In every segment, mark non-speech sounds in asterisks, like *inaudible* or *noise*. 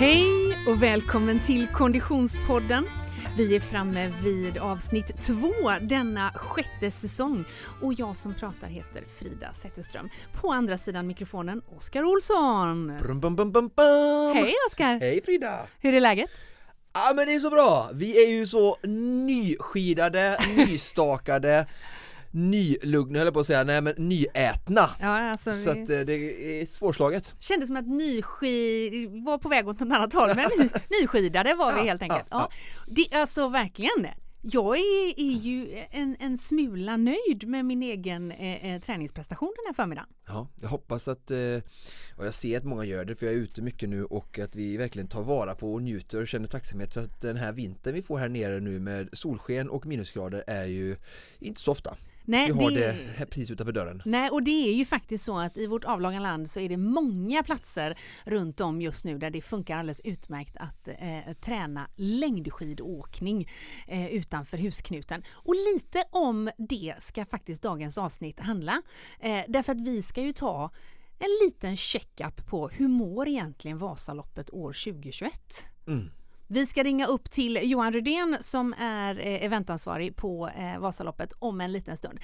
Hej och välkommen till Konditionspodden. Vi är framme vid avsnitt två denna sjätte säsong och jag som pratar heter Frida Zetterström. På andra sidan mikrofonen Oskar Olsson. Brum, bum, bum, bum, bum. Hej Oskar! Hej Frida! Hur är läget? Ja men det är så bra! Vi är ju så nyskidade, *laughs* nystakade, nylugna höll jag på att säga, nej men nyätna. Ja, alltså Så vi... att eh, det är svårslaget. Kändes som att nyskid var på väg åt ett annat håll men ny, *laughs* nyskidade var vi helt enkelt. ja, Ja, Det, alltså verkligen. Jag är, är ju en, en smula nöjd med min egen eh, eh, träningsprestation den här förmiddagen. Ja, jag hoppas att, eh, och jag ser att många gör det för jag är ute mycket nu och att vi verkligen tar vara på och njuter och känner tacksamhet så att den här vintern vi får här nere nu med solsken och minusgrader är ju inte så ofta. Nej, Vi har det här precis utanför dörren. Nej, och det är ju faktiskt så att i vårt avlånga land så är det många platser runt om just nu där det funkar alldeles utmärkt att eh, träna längdskidåkning eh, utanför husknuten. Och lite om det ska faktiskt dagens avsnitt handla. Eh, därför att vi ska ju ta en liten checkup på hur mår egentligen Vasaloppet år 2021? Mm. Vi ska ringa upp till Johan Rudén som är eh, eventansvarig på eh, Vasaloppet om en liten stund.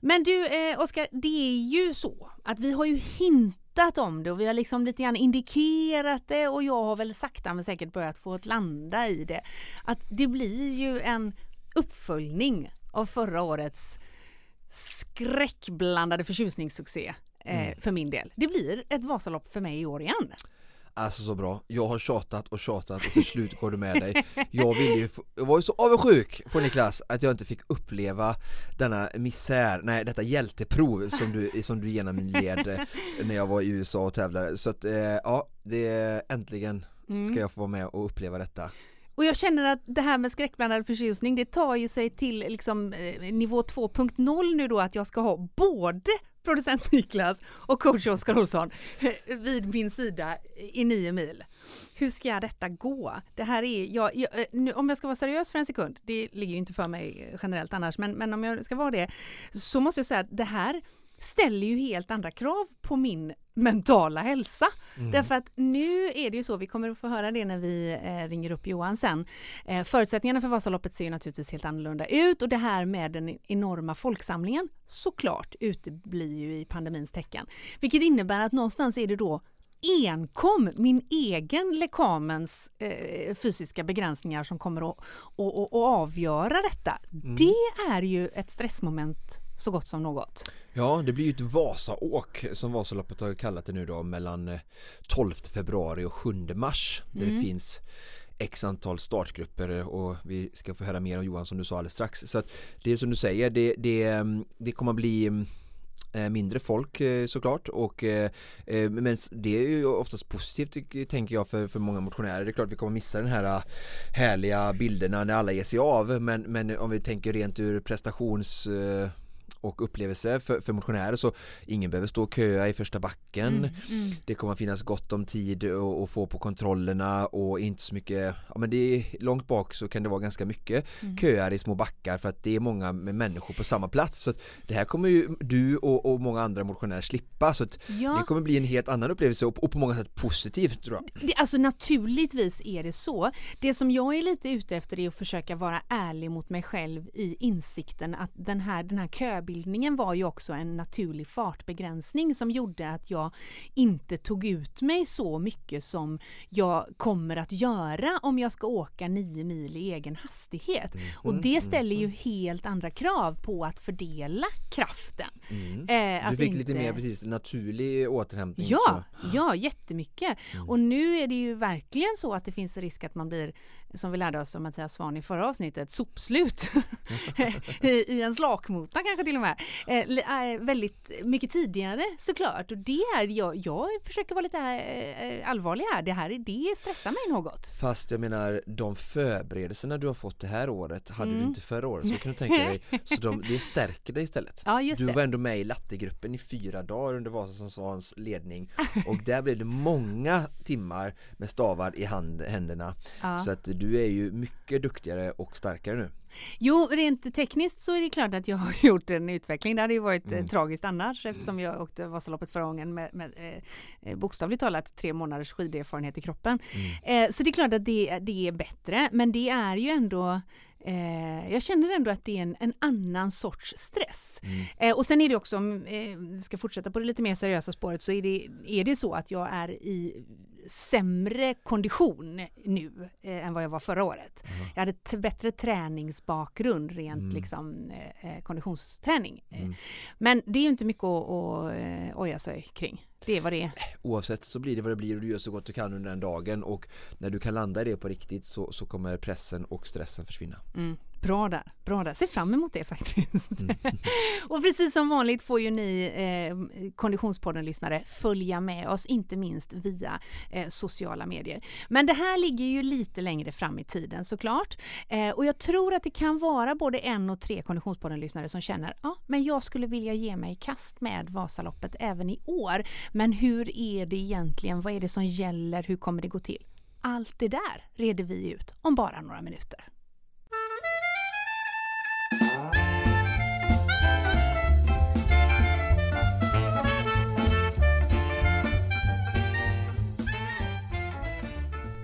Men du eh, Oskar, det är ju så att vi har ju hintat om det och vi har liksom lite grann indikerat det och jag har väl sakta men säkert börjat få ett landa i det. Att det blir ju en uppföljning av förra årets skräckblandade förtjusningssuccé eh, för min del. Det blir ett Vasalopp för mig i år igen. Alltså så bra, jag har tjatat och tjatat och till slut går du med dig. Jag ville ju, jag var ju så avundsjuk på Niklas att jag inte fick uppleva denna misär, nej detta hjälteprov som du, som du genomled eh, när jag var i USA och tävlade. Så att eh, ja, det är äntligen ska jag få vara med och uppleva detta. Och jag känner att det här med skräckblandad förtjusning det tar ju sig till liksom, eh, nivå 2.0 nu då att jag ska ha både producent Niklas och coach Oskar Olsson *laughs* vid min sida i nio mil. Hur ska detta gå? Det här är, jag, jag, eh, nu, om jag ska vara seriös för en sekund, det ligger ju inte för mig generellt annars, men, men om jag ska vara det så måste jag säga att det här ställer ju helt andra krav på min mentala hälsa. Därför att nu är det ju så, vi kommer att få höra det när vi eh, ringer upp Johan sen. Eh, förutsättningarna för Vasaloppet ser ju naturligtvis helt annorlunda ut och det här med den enorma folksamlingen såklart uteblir ju i pandemins tecken. Vilket innebär att någonstans är det då enkom min egen lekamens eh, fysiska begränsningar som kommer att, att, att, att avgöra detta. Det är ju ett stressmoment så gott som något. Ja, det blir ju ett Vasaåk som Vasaloppet har kallat det nu då mellan eh, 12 februari och 7 mars där det finns x antal startgrupper och vi ska få höra mer om Johan som du sa alldeles strax. Så att det är som du säger, det, det, mm, det kommer att bli mm, eh, mindre folk eh, såklart och eh, eh, men det är ju oftast positivt tycker- tänker jag för, för många motionärer. Det är klart vi kommer missa den här eh, härliga bilderna när alla ger sig av men, men om vi tänker rent ur prestations eh, och upplevelse för, för motionärer så ingen behöver stå och köa i första backen det kommer att finnas gott om tid att få på kontrollerna och inte så mycket, ja men det är långt bak så kan det vara ganska mycket köer i små backar för att det är många med människor på samma plats så det här kommer ju du och, och många andra motionärer slippa så Ja. det kommer bli en helt annan upplevelse och, och på många sätt positivt tror jag. Det, alltså naturligtvis är det så. Det som jag är lite ute efter är att försöka vara ärlig mot mig själv i insikten att den här, den här köbildningen var ju också en naturlig fartbegränsning som gjorde att jag inte tog ut mig så mycket som jag kommer att göra om jag ska åka nio mil i egen hastighet. Och det ställer ju helt andra krav på att fördela kraften. Eh, att Du fick lite inte- mer precis naturlig återhämtning. Ja, så. ja jättemycket. Och nu är det ju verkligen så att det finns risk att man blir, som vi lärde oss av Mattias Svahn i förra avsnittet, sopslut *laughs* i, i en slakmota kanske till och med. Eh, eh, väldigt mycket tidigare såklart. Och det är, jag, jag försöker vara lite eh, allvarlig här. Det här är- det stressar mig något. Fast jag menar de förberedelserna du har fått det här året hade Mm. du inte förra året så kan du tänka dig *laughs* så de, det stärker dig istället. Ja, du det. var ändå med i lattegruppen i fyra dagar under Vasasons ledning och där blev det många timmar med stavar i hand, händerna Ja. så att du är ju mycket duktigare och starkare nu. Jo, rent tekniskt så är det klart att jag har *laughs* gjort en utveckling. Det hade ju varit eh, mm. tragiskt annars eftersom jag åkte Vasaloppet förra gången med, med eh, eh, bokstavligt talat tre månaders skiderfarenhet i kroppen. Mm. Eh, så det är klart att det, det är bättre, men det är ju ändå Eh, jag känner ändå att det är en, en annan sorts stress. Mm. Eh, och sen är det också, om eh, vi ska fortsätta på det lite mer seriösa spåret, så är det, är det så att jag är i sämre kondition nu eh, än vad jag var förra året. Mm. Jag hade bättre träningsbakgrund rent mm. liksom eh, eh konditionsträning. Eh, mm. Men det är ju inte mycket att, att eh, oja sig kring. Det är vad det är. Oavsett så blir det vad det blir och du gör så gott du kan under den dagen och när du kan landa i det på riktigt så, så kommer pressen och stressen försvinna. Mm. Bra där, bra där. Ser fram emot det faktiskt. Mm. *laughs* och precis som vanligt får ju ni eh, Konditionspodden-lyssnare följa med oss, inte minst via eh, sociala medier. Men det här ligger ju lite längre fram i tiden såklart. Eh, och jag tror att det kan vara både en och tre Konditionspodden-lyssnare som känner ja, men jag skulle vilja ge mig i kast med Vasaloppet även i år. Men hur är det egentligen? Vad är det som gäller? Hur kommer det gå till? Allt det där reder vi ut om bara några minuter.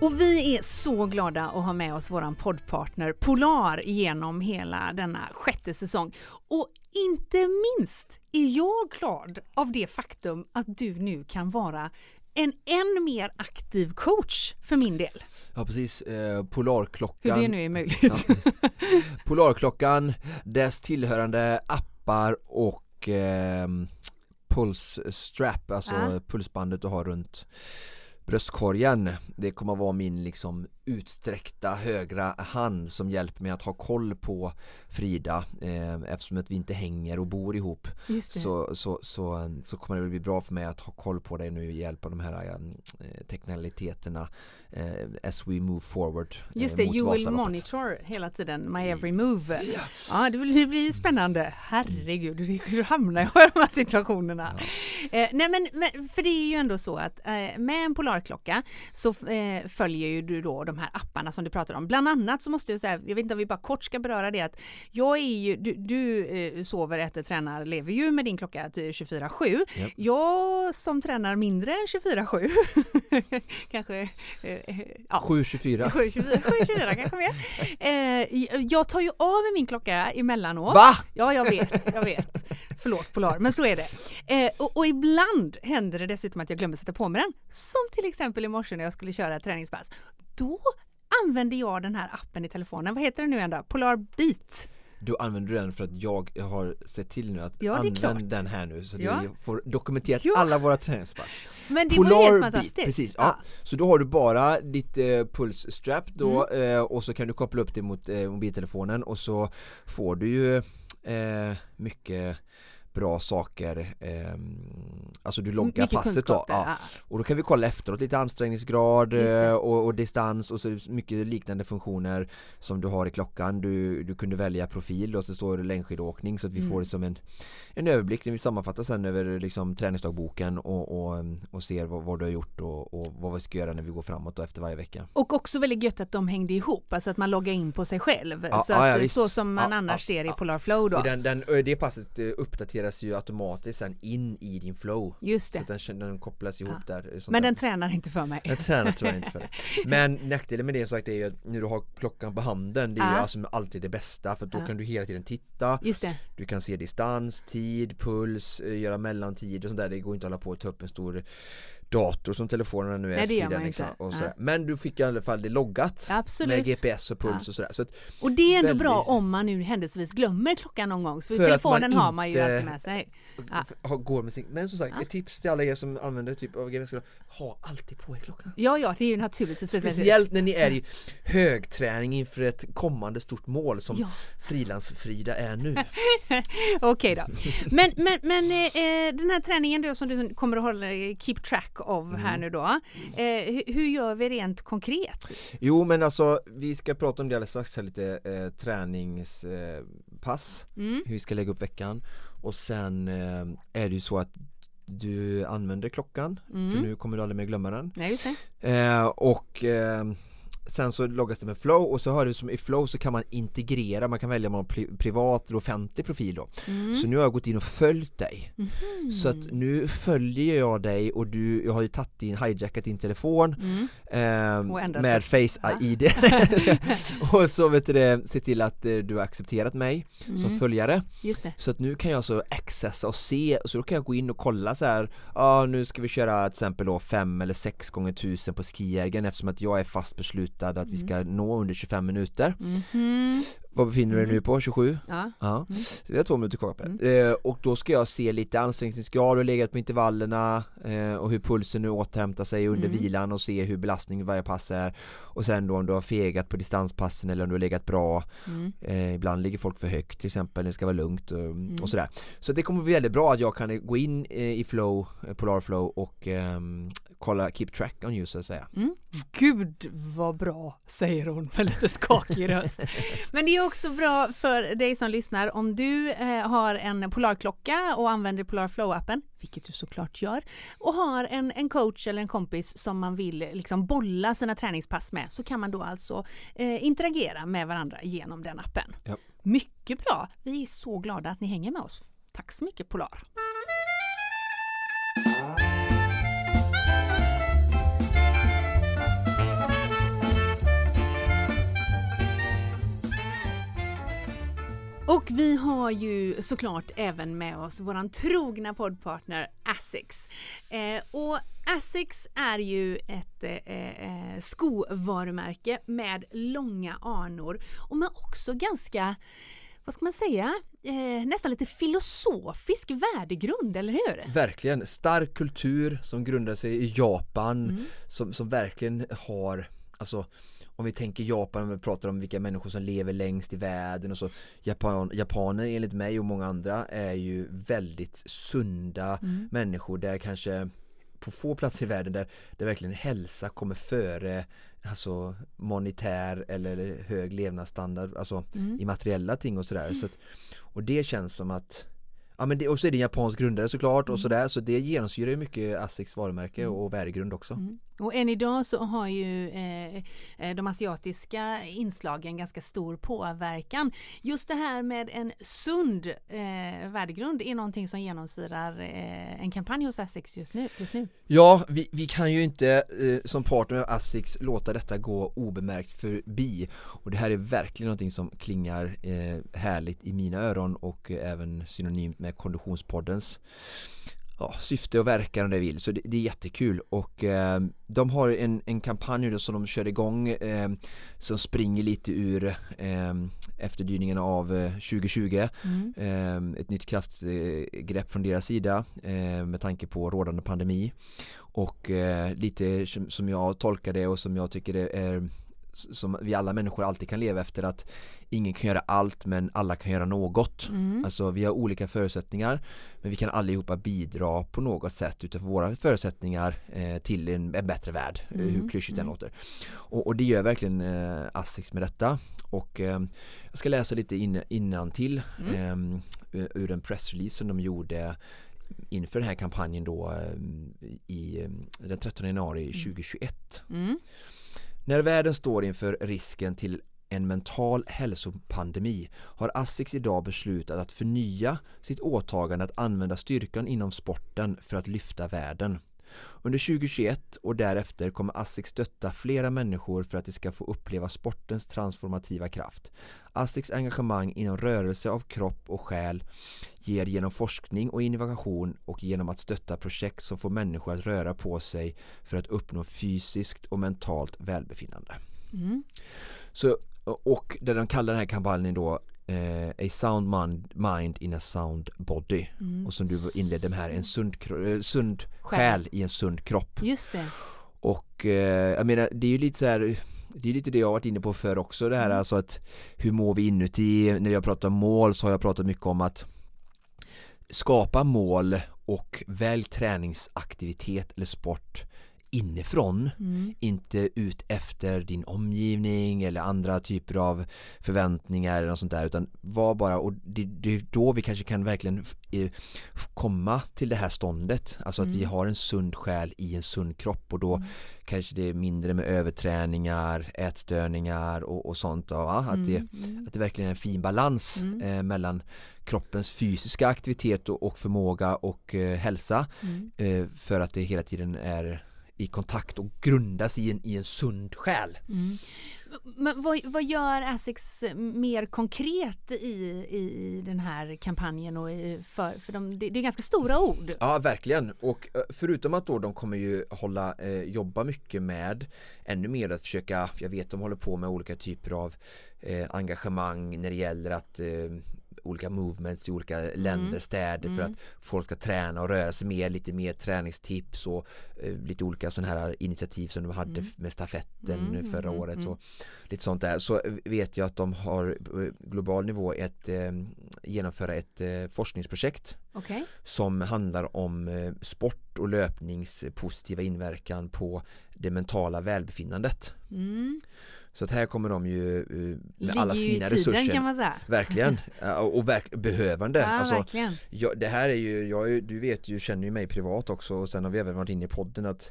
Och vi är så glada att ha med oss våran poddpartner Polar genom hela denna sjätte säsong. Och inte minst är jag glad av det faktum att du nu kan vara en än mer aktiv coach för min del. Ja precis, eh, Polarklockan. Hur det nu är möjligt. Ja, Polarklockan, dess tillhörande appar och eh, pulsstrap, alltså ja. pulsbandet du har runt bröstkorgen. Det kommer att vara min liksom utsträckta högra hand som hjälper mig att ha koll på Frida eh, eftersom att vi inte hänger och bor ihop. Så, så, så, så kommer det bli bra för mig att ha koll på dig nu med hjälp av de här eh, teknikaliteterna eh, as we move forward. Eh, Just det, you will monitor hela tiden my every move. Yes. Ja, det, det blir ju Herregud, hur, hamnar jag i de här situationerna? Ja. Eh, nej men, men, för det är ju ändå så att eh, med en polarklocka så följer ju du då de här apparna som du pratar om. Bland annat så måste jag säga, jag vet inte om vi bara kort ska beröra det att jag är ju, du, du eh, sover, äter, tränar, lever ju med din klocka 24-7. Yep. Jag som tränar mindre än 24-7, *laughs* kanske eh, eh *laughs* ja. 7-24. 7-24 *laughs* kanske mer. Eh, jag tar ju av min klocka emellanåt. Va? Ja, jag vet, jag vet. Förlåt Polar, men så är det. Eh, och, och, ibland händer det dessutom att jag glömmer sätta på mig den. Som till exempel i morse när jag skulle köra ett träningspass då använder jag den här appen i telefonen. Vad heter den nu ändå? Polar Beat. Då använder du den för att jag har sett till nu att ja, använd den här nu så att ja. vi får dokumenterat ja. alla våra träningspass. Men det Polar var helt fantastiskt. Beat, precis. Ja. Så då har du bara ditt eh, pulsstrap då mm. eh, och så kan du koppla upp det mot eh, mobiltelefonen och så får du ju eh, mycket bra saker eh, Alltså du loggar Mycket passet då ja. Och då kan vi kolla efteråt lite ansträngningsgrad eh, och, och, distans och så mycket liknande funktioner som du har i klockan. Du, du kunde välja profil och så står det längdskidåkning så att vi mm. får det som en, en överblick när vi sammanfattar sen över liksom träningsdagboken och, och, och ser vad, vad, du har gjort och, och, vad vi ska göra när vi går framåt efter varje vecka. Och också väldigt gött att de hängde ihop, alltså att man loggar in på sig själv. Ja, så, att, ja, så som man annars ser i Polar Flow då. Den, den, Det passet eh, uppdateras integreras ju automatiskt sen in i din flow. Just det. Så den, den kopplas ihop ja. där. Men den tränar inte för mig. Den tränar tror jag inte för dig. *laughs* Men nackdelen med det sagt är ju att när du har klockan på handen, det är ja. ju alltså alltid det bästa för då ja. kan du hela tiden titta. Just det. Du kan se distans, tid, puls, eh, göra mellantid och sånt där. Det går inte att hålla på och ta upp en stor dator som telefonerna nu är Nej, det gör man liksom. och sådär. Men du fick i alla fall det loggat Absolut. med GPS och puls ja. och sådär så Och det är ändå väldigt... bra om man nu händelsevis glömmer klockan någon gång för, för telefonen man har man ju alltid med sig ja. *laughs* går med sin... Men som sagt, ja. ett tips till alla er som använder typ av GPS ha alltid på er klockan Ja, ja, det är ju naturligtvis Speciellt när ni är i högträning inför ett kommande stort mål som ja. Frilansfrida är nu *laughs* Okej då Men, men, men eh, eh, den här träningen då som du kommer att hålla keep track av mm. här nu då. Eh, hur gör vi rent konkret? Jo men alltså vi ska prata om det alldeles strax här lite eh, träningspass, mm. hur vi ska lägga upp veckan och sen eh, är det ju så att du använder klockan mm. för nu kommer du aldrig mer glömma den. Nej, just det. Eh, och eh, sen så loggas det med flow och så har du som i flow så kan man integrera, man kan välja om man har pri privat eller offentlig profil då. Mm. Så nu har jag gått in och följt dig. Mhm. Så att nu följer jag dig och du, jag har ju tagit din, hijackat din telefon Mm. ändrat med sig. Face ID *laughs* och så vet du det, se till att eh, du har accepterat mig som Mm. följare så att nu kan jag så accessa och se, så då kan jag gå in och kolla så här. Ja nu ska vi köra till exempel då 5 eller 6 gånger 1000 på skijägaren eftersom att jag är fast beslutad att vi ska nå under 25 minuter Mhm. Vad befinner du dig nu på? 27? Ja. Ja, Mm. så vi har två minuter kvar på det. Eh, och då ska jag se lite ansträngningsgrad och legat på intervallerna eh, och hur pulsen nu återhämtar sig under Mm. vilan och se hur belastningen varje pass är och sen då om du har fegat på distanspassen eller om du har legat bra Mm. eh, ibland ligger folk för högt till exempel, det ska vara lugnt och, Mm. och sådär så det kommer bli väldigt bra att jag kan gå in eh, i flow, eh, polar flow och ehm, kolla, keep track on you så att säga Mm. Gud vad bra, säger hon med lite skakig röst. *laughs* Men det är också bra för dig som lyssnar om du eh, har en Polarklocka och använder Polar Flow-appen, vilket du såklart gör, och har en, en coach eller en kompis som man vill liksom bolla sina träningspass med så kan man då alltså eh, interagera med varandra genom den appen. Ja. Mycket bra! Vi är så glada att ni hänger med oss. Tack så mycket Polar! Och vi har ju såklart även med oss våran trogna poddpartner Asics. Eh, och Asics är ju ett eh, eh, skovarumärke med långa anor och med också ganska vad ska man säga, eh, nästan lite filosofisk värdegrund, eller hur? Verkligen, stark kultur som grundar sig i Japan Mm. som, som verkligen har, alltså om vi tänker Japan, om vi pratar om vilka människor som lever längst i världen och så. Japan, Japaner enligt mig och många andra är ju väldigt sunda Mm. människor. Där kanske på få platser i världen där, där verkligen hälsa kommer före alltså monetär eller hög levnadsstandard alltså Mm. i materiella ting och sådär. Så att, och det känns som att Ja men det, och så är det en japansk grundare såklart och sådär så det genomsyrar ju mycket Asics varumärke och värdegrund också. Mm. Och än idag så har ju eh, eh, de asiatiska inslagen ganska stor påverkan. Just det här med en sund eh, värdegrund är någonting som genomsyrar eh, en kampanj hos Asics just nu. Just nu. Ja, vi, vi kan ju inte eh, som partner av Asics låta detta gå obemärkt förbi och det här är verkligen någonting som klingar eh, härligt i mina öron och eh, även synonymt med Konditionspoddens ja, syfte och verkan om det vill. Så det, det är jättekul och eh, de har en, en kampanj då som de kör igång eh, som springer lite ur eh, efterdyningarna av eh, 2020 Mm. Eh, ett nytt kraftgrepp från deras sida eh, med tanke på rådande pandemi. Och eh, lite som jag tolkar det och som jag tycker det är som vi alla människor alltid kan leva efter att ingen kan göra allt men alla kan göra något. Mm. Alltså vi har olika förutsättningar men vi kan allihopa bidra på något sätt utifrån våra förutsättningar eh, till en, en bättre värld, eh, hur Mm, klyschigt den mm. låter. Och, och det gör verkligen eh, Asics med detta och eh, jag ska läsa lite in, innantill Mm. eh, ur en pressrelease som de gjorde inför den här kampanjen då eh, i eh, den 13 januari 2021. Mm. När världen står inför risken till en mental hälsopandemi har Asics idag beslutat att förnya sitt åtagande att använda styrkan inom sporten för att lyfta världen. Under 2021 och därefter kommer Asics stötta flera människor för att de ska få uppleva sportens transformativa kraft. Asics engagemang inom rörelse av kropp och själ ger genom forskning och innovation och genom att stötta projekt som får människor att röra på sig för att uppnå fysiskt och mentalt välbefinnande. Mm. Så, och det de kallar den här kampanjen då eh, A sound mind, mind in a sound body Mm. och som du inledde med här, en sund, eh, sund Själ. i en sund kropp Just det. och eh, jag menar det är ju lite så här det är lite det jag varit inne på för också det här Mm. alltså att hur mår vi inuti när jag pratar mål så har jag pratat mycket om att skapa mål och välj träningsaktivitet eller sport inifrån mm. inte ut efter din omgivning eller andra typer av förväntningar eller något sånt där utan var bara och det, det är då vi kanske kan verkligen komma till det här ståndet alltså att mm. vi har en sund själ i en sund kropp och då mm. kanske det är mindre med överträningar, ätstörningar och, och sånt va? Att, det, mm, mm. att det verkligen är en fin balans mm. eh, mellan kroppens fysiska aktivitet och, och förmåga och eh, hälsa eh, för att det hela tiden är i kontakt och grundas i en, i en sund själ. Mm. Men vad, vad gör Asics mer konkret i, i den här kampanjen och för, för de, det, är ganska stora ord? Ja verkligen och eh, förutom att då de kommer ju hålla, eh, jobba mycket med ännu mer att försöka, jag vet de håller på med olika typer av eh, engagemang när det gäller att eh, olika movements i olika mm. länder, städer mm. för att folk ska träna och röra sig mer, lite mer träningstips och eh, lite olika sådana här initiativ som de hade mm. med stafetten mm, förra mm, året och lite sånt där. Så vet jag att de har eh, global nivå ett eh, genomföra ett eh, forskningsprojekt okay. som handlar om eh, sport och löpnings positiva inverkan på det mentala välbefinnandet. Mm. Så att här kommer de ju eh, med Ligger alla sina tiden, resurser kan man säga. Verkligen *laughs* och verk, behövande ja, alltså, verkligen. Jag, Det här är ju, jag, du vet ju, känner ju mig privat också och sen har vi även varit inne i podden att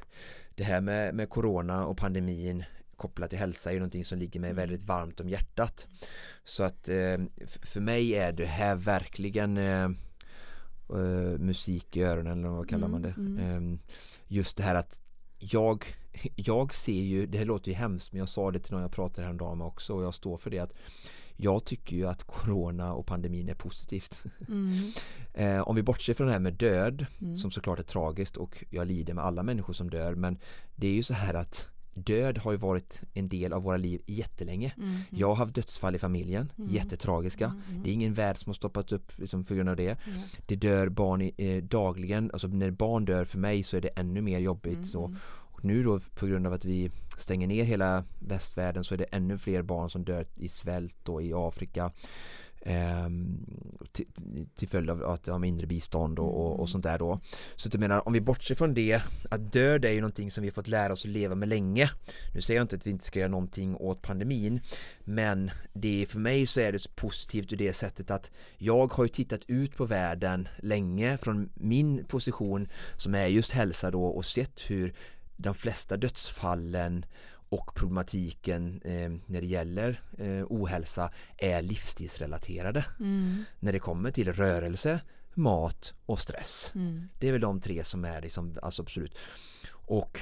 det här med, med Corona och pandemin kopplat till hälsa är någonting som ligger mig mm. väldigt varmt om hjärtat Så att eh, för mig är det här verkligen eh, musik i öronen eller vad kallar man det mm, mm. Eh, Just det här att jag jag ser ju, det här låter ju hemskt men jag sa det till någon jag pratade häromdagen med också och jag står för det att jag tycker ju att corona och pandemin är positivt. Mm. *laughs* eh, om vi bortser från det här med död mm. som såklart är tragiskt och jag lider med alla människor som dör men det är ju så här att död har ju varit en del av våra liv jättelänge. Mm. Jag har haft dödsfall i familjen, mm. jättetragiska. Mm. mm. Det är ingen värld som har stoppat upp liksom, för grund av det. Det dör barn i, eh, dagligen, alltså när barn dör för mig så är det ännu mer jobbigt. Mm, så. Mm. Och nu då på grund av att vi stänger ner hela västvärlden så är det ännu fler barn som dör i svält och i Afrika eh, till, till följd av att de har mindre bistånd och, och, och, mm. sånt där då. Så jag menar om vi bortser från det att död är ju någonting som vi fått lära oss att leva med länge. Nu säger jag inte att vi inte ska göra någonting åt pandemin men det för mig så är det så positivt ur det sättet att jag har ju tittat ut på världen länge från min position som är just hälsa då och sett hur de flesta dödsfallen och problematiken eh, när det gäller eh, ohälsa är livsstilsrelaterade. Mm. När det kommer till rörelse, mat och stress. Mm. Det är väl de tre som är liksom, alltså absolut. Och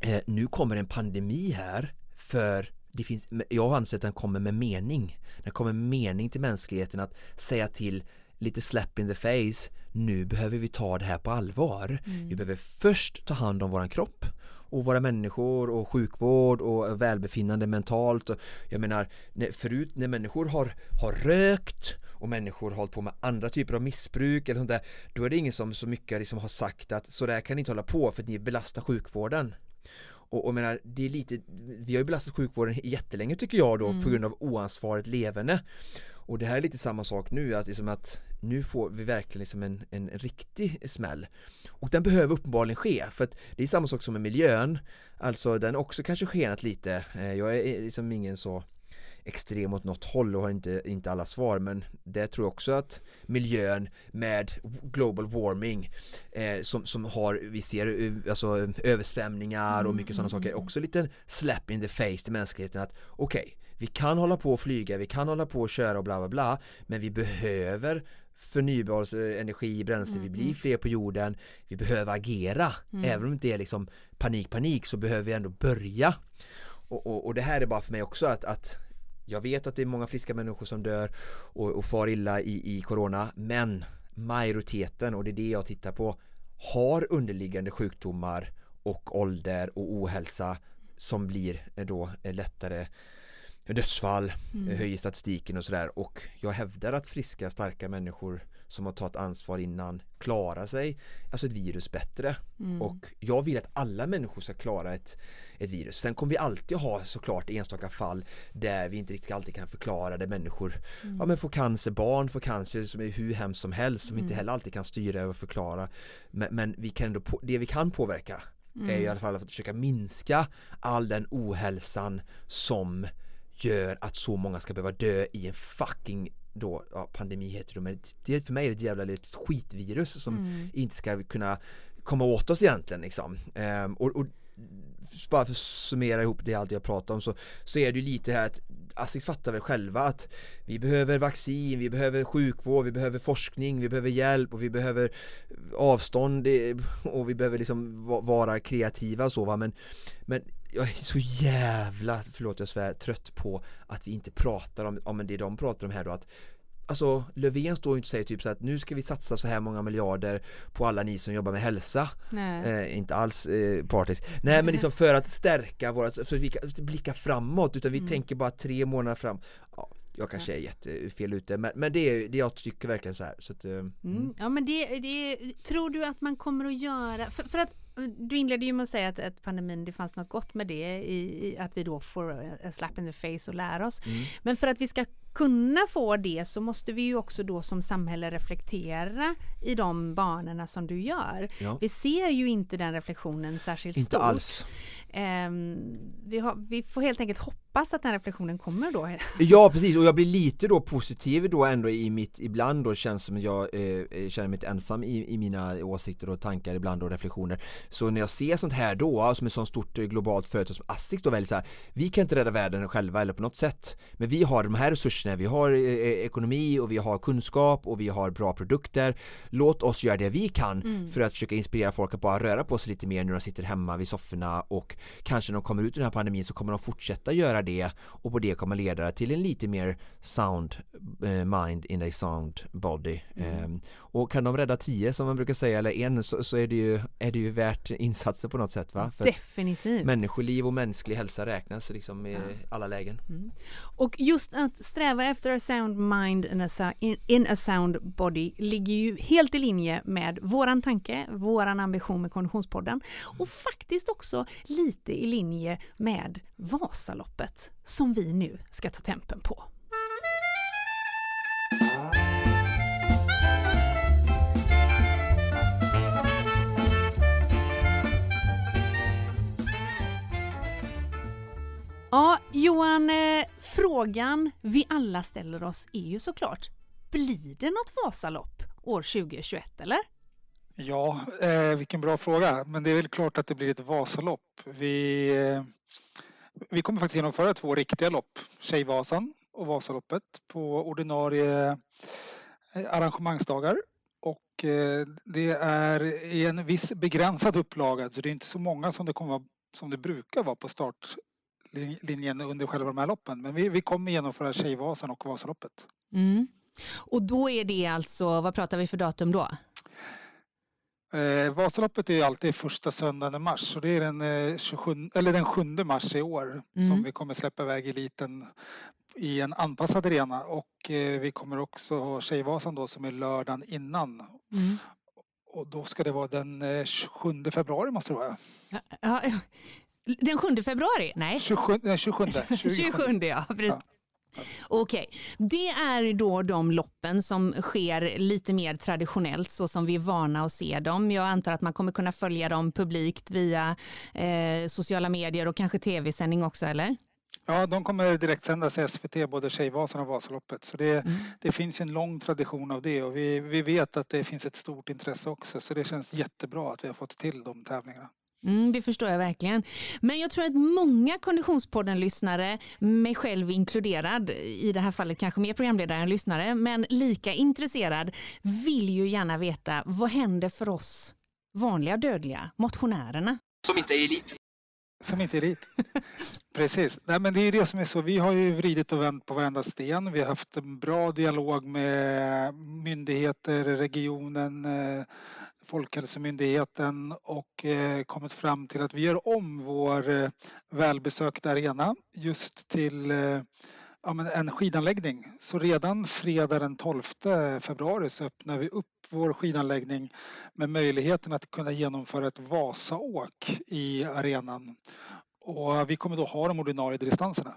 eh, nu kommer en pandemi här för det finns, jag anser att den kommer med mening. Den kommer med mening till mänskligheten att säga till lite slap in the face nu behöver vi ta det här på allvar. Mm. Vi behöver först ta hand om våran kropp och våra människor och sjukvård och välbefinnande mentalt. Jag menar, förut när människor har, har rökt och människor har hållit på med andra typer av missbruk eller sånt där, då är det ingen som så mycket liksom har sagt att så där kan ni inte hålla på för att ni belastar sjukvården. Och, och menar, det är lite, vi har ju belastat sjukvården jättelänge tycker jag då mm. på grund av oansvarigt levande. Och det här är lite samma sak nu, att, liksom att nu får vi verkligen liksom en, en riktig smäll. Och den behöver uppenbarligen ske, för att det är samma sak som med miljön. Alltså den också kanske skenat lite. Eh, jag är liksom ingen så extrem åt något håll och har inte, inte alla svar men det tror jag också att miljön med global warming eh, som, som har, vi ser eh, alltså översvämningar och mycket sådana mm, saker, mm, också lite slap in the face till mänskligheten att okej, okay, vi kan hålla på och flyga, vi kan hålla på och köra och bla bla bla men vi behöver förnybar energi, bränsle, mm. vi blir mm. fler på jorden, vi behöver agera. Mm. Även om det inte är liksom panik, panik så behöver vi ändå börja. Och, och, och, det här är bara för mig också att, att jag vet att det är många friska människor som dör och, och far illa i, i corona men majoriteten, och det är det jag tittar på, har underliggande sjukdomar och ålder och ohälsa som blir då lättare dödsfall, mm. höjer statistiken och sådär och jag hävdar att friska starka människor som har tagit ansvar innan klarar sig, alltså ett virus bättre mm. och jag vill att alla människor ska klara ett, ett virus. Sen kommer vi alltid ha såklart enstaka fall där vi inte riktigt alltid kan förklara det människor mm. ja, men får cancer, barn får cancer som är hur hemskt som helst som mm. inte heller alltid kan styra och förklara men, men vi kan ändå, det vi kan påverka mm. är i alla fall att försöka minska all den ohälsan som gör att så många ska behöva dö i en fucking då, ja, pandemi heter det men det, för mig är det ett jävla litet skitvirus som mm. inte ska kunna komma åt oss egentligen liksom. Ehm, och, och bara för att summera ihop det allt jag pratar om så, så är det ju lite här att Asics fattar väl själva att vi behöver vaccin, vi behöver sjukvård, vi behöver forskning, vi behöver hjälp och vi behöver avstånd och vi behöver liksom vara kreativa och så va men, men jag är så jävla, förlåt jag svär, trött på att vi inte pratar om, om det de pratar om här då att Alltså Löfven står ju inte och säger typ så att nu ska vi satsa så här många miljarder på alla ni som jobbar med hälsa eh, Inte alls eh, partisk Nej men liksom för att stärka våra, så att vi kan blicka framåt utan vi mm. tänker bara tre månader fram ja, jag kanske är jättefel ute men, men det är det jag tycker verkligen så här så att, eh, mm. Mm. Ja men det, det, tror du att man kommer att göra, för, för att du inledde ju med att säga att, att, pandemin, det fanns något gott med det i, i att vi då får a slap in the face och lära oss. Mm. Men för att vi ska kunna få det så måste vi ju också då som samhälle reflektera i de banorna som du gör. Ja. Vi ser ju inte den reflektionen särskilt inte stort. Alls. Um, vi, har, vi, får helt enkelt hoppas att den reflektionen kommer då. *laughs* Ja precis och jag blir lite då positiv då ändå i mitt, ibland då känns som jag eh, känner mig ensam i, i mina åsikter och tankar ibland och reflektioner. Så när jag ser sånt här då som ett sånt stort eh, globalt företag som ASSIQ då väldigt så här, vi kan inte rädda världen själva eller på något sätt. Men vi har de här resurserna, vi har eh, eh, ekonomi och vi har kunskap och vi har bra produkter. Låt oss göra det vi kan mm. för att försöka inspirera folk att bara röra på sig lite mer när de sitter hemma vid sofforna och kanske när de kommer ut ur den här pandemin så kommer de fortsätta göra det och på det kommer leda till en lite mer sound mind in a sound body. Mm. Och kan de rädda tio som man brukar säga eller en så, så är, det ju, är det ju värt insatser på något sätt va? För Definitivt. Människoliv och mänsklig hälsa räknas liksom i ja. alla lägen. Mm. Och just att sträva efter a sound mind in a, in a sound body ligger ju helt i linje med våran tanke, våran ambition med Konditionspodden och faktiskt också lite i linje med Vasaloppet som vi nu ska ta tempen på. Ja, Johan, eh, frågan vi alla ställer oss är ju såklart, blir det något Vasalopp år 2021 eller? Ja, eh, vilken bra fråga. Men det är väl klart att det blir ett Vasalopp. Vi, eh, vi kommer faktiskt genomföra två riktiga lopp, Tjejvasan och Vasaloppet på ordinarie eh, arrangemangsdagar. Och eh, det är i en viss begränsad upplaga, så det är inte så många som det kommer vara, som det brukar vara på start linjen under själva de här loppen. Men vi, vi kommer genomföra Tjejvasan och Vasaloppet. Mm. Och då är det alltså, vad pratar vi för datum då? Eh, Vasaloppet är alltid första söndagen i mars och det är den, eh, 27, eller den 7 mars i år mm. som vi kommer släppa iväg eliten i en anpassad arena och eh, vi kommer också ha Tjejvasan då som är lördagen innan. Mm. Och då ska det vara den 27 eh, februari måste det vara. Ja, ja, den 7 februari? Nej. 27, nej, 27. 27, 27 ja. Precis. Ja. Okej, okay. det är då de loppen som sker lite mer traditionellt så som vi är vana att se dem. Jag antar att man kommer kunna följa dem publikt via eh, sociala medier och kanske tv-sändning också, eller? Ja, de kommer direktsändas i SVT, både Tjejvasan och Vasaloppet. Så det, mm. det finns en lång tradition av det och vi, vi vet att det finns ett stort intresse också. Så det känns jättebra att vi har fått till de tävlingarna. Mm, det förstår jag verkligen. Men jag tror att många Konditionspodden-lyssnare, mig själv inkluderad, i det här fallet kanske mer programledare än lyssnare, men lika intresserad, vill ju gärna veta vad händer för oss vanliga dödliga, motionärerna? Som inte är elit. Som inte är elit. *laughs* Precis. Nej, men det är det som är så. Vi har ju vridit och vänt på varenda sten. Vi har haft en bra dialog med myndigheter, regionen, eh, Folkhälsomyndigheten och eh, kommit fram till att vi gör om vår eh, välbesökta arena just till eh, ja, en skidanläggning. Så redan fredag den 12 februari så öppnar vi upp vår skidanläggning med möjligheten att kunna genomföra ett Vasaåk i arenan. Och vi kommer då ha de ordinarie distanserna.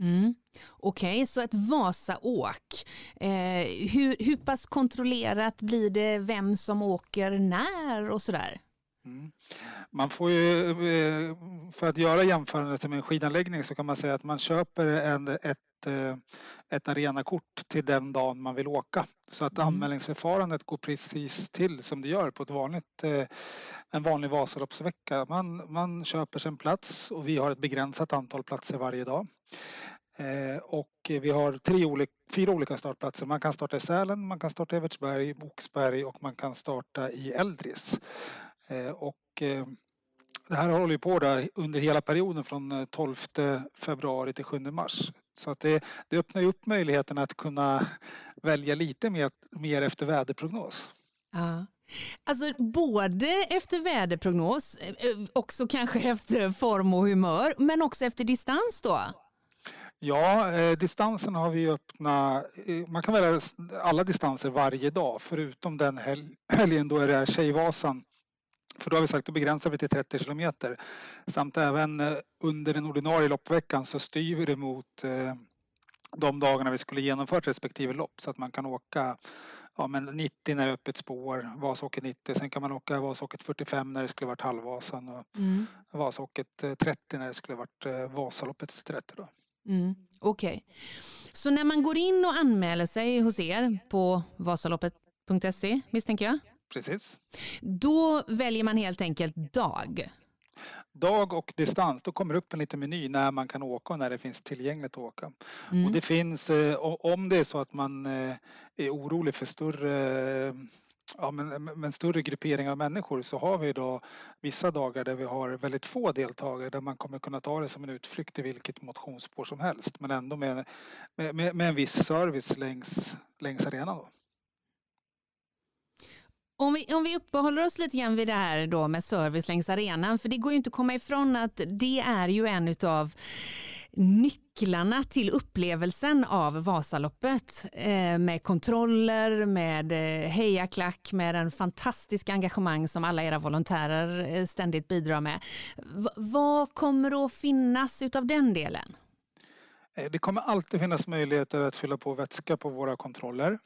Mm. Okej, okay, så ett Vasaåk. Eh, hur, hur pass kontrollerat blir det vem som åker när och sådär? Mm. Man får ju, eh, för att göra jämförelse med en skidanläggning så kan man säga att man köper en, ett, eh, ett arenakort till den dagen man vill åka. Så att mm. anmälningsförfarandet går precis till som det gör på ett vanligt, eh, en vanlig Vasaloppsvecka. Man, man köper sig en plats och vi har ett begränsat antal platser varje dag. Och vi har tre olika, fyra olika startplatser. Man kan starta i Sälen, man kan starta i Evertsberg, Boksberg och man kan starta i Eldris. Eh, och eh, det här håller ju på där under hela perioden från 12 eh, februari till 7 mars. Så att det, det öppnar ju upp möjligheten att kunna välja lite mer, mer efter väderprognos. Ja. Alltså både efter väderprognos, också kanske efter form och humör, men också efter distans då? Ja, eh, distansen har vi öppnat. Man kan välja alla distanser varje dag förutom den *clears throat* helgen då är det Tjejvasan för då har vi sagt att begränsar vi till 30 kilometer. Samt även eh, under den ordinarie loppveckan så styr vi det mot eh, de dagarna vi skulle genomfört respektive lopp så att man kan åka ja, men 90 när det är öppet spår, Vasåket 90. Sen kan man åka Vasåket 45 när det skulle varit Halvvasan och mm. Vasåket 30 eh, när det skulle varit Vasaloppet 30. Då. Mm. Okej. Okay. Så när man går in och anmäler sig hos er på vasaloppet.se misstänker jag? Precis. Då väljer man helt enkelt dag. Dag och distans, då kommer det upp en liten meny när man kan åka och när det finns tillgängligt att åka. Mm. Och det finns, eh, om det är så att man eh, är orolig för större ja, men, men större grupperingar av människor så har vi då vissa dagar där vi har väldigt få deltagare där man kommer kunna ta det som en utflykt till vilket motionsspår som helst men ändå med, med, med en viss service längs, längs arenan. Då. Om vi, om vi uppehåller oss lite grann vid det här då med service längs arenan, för det går ju inte att komma ifrån att det är ju en av nycklarna till upplevelsen av Vasaloppet eh, med kontroller, med eh, hejaklack, med den fantastiska engagemang som alla era volontärer eh, ständigt bidrar med. V vad kommer att finnas utav den delen? Eh, det kommer alltid finnas möjligheter att fylla på vätska på våra kontroller.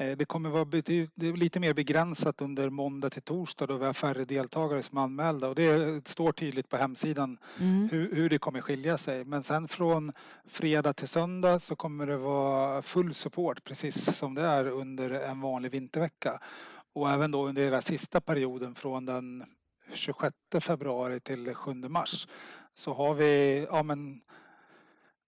Eh, det kommer vara lite mer begränsat under måndag till torsdag då vi har färre deltagare som är anmälda och det står tydligt på hemsidan mm. hur, hur, det kommer skilja sig. Men sen från fredag till söndag så kommer det vara full support precis som det är under en vanlig vintervecka. Och även då under den sista perioden från den 26 februari till 7 mars så har vi ja, men,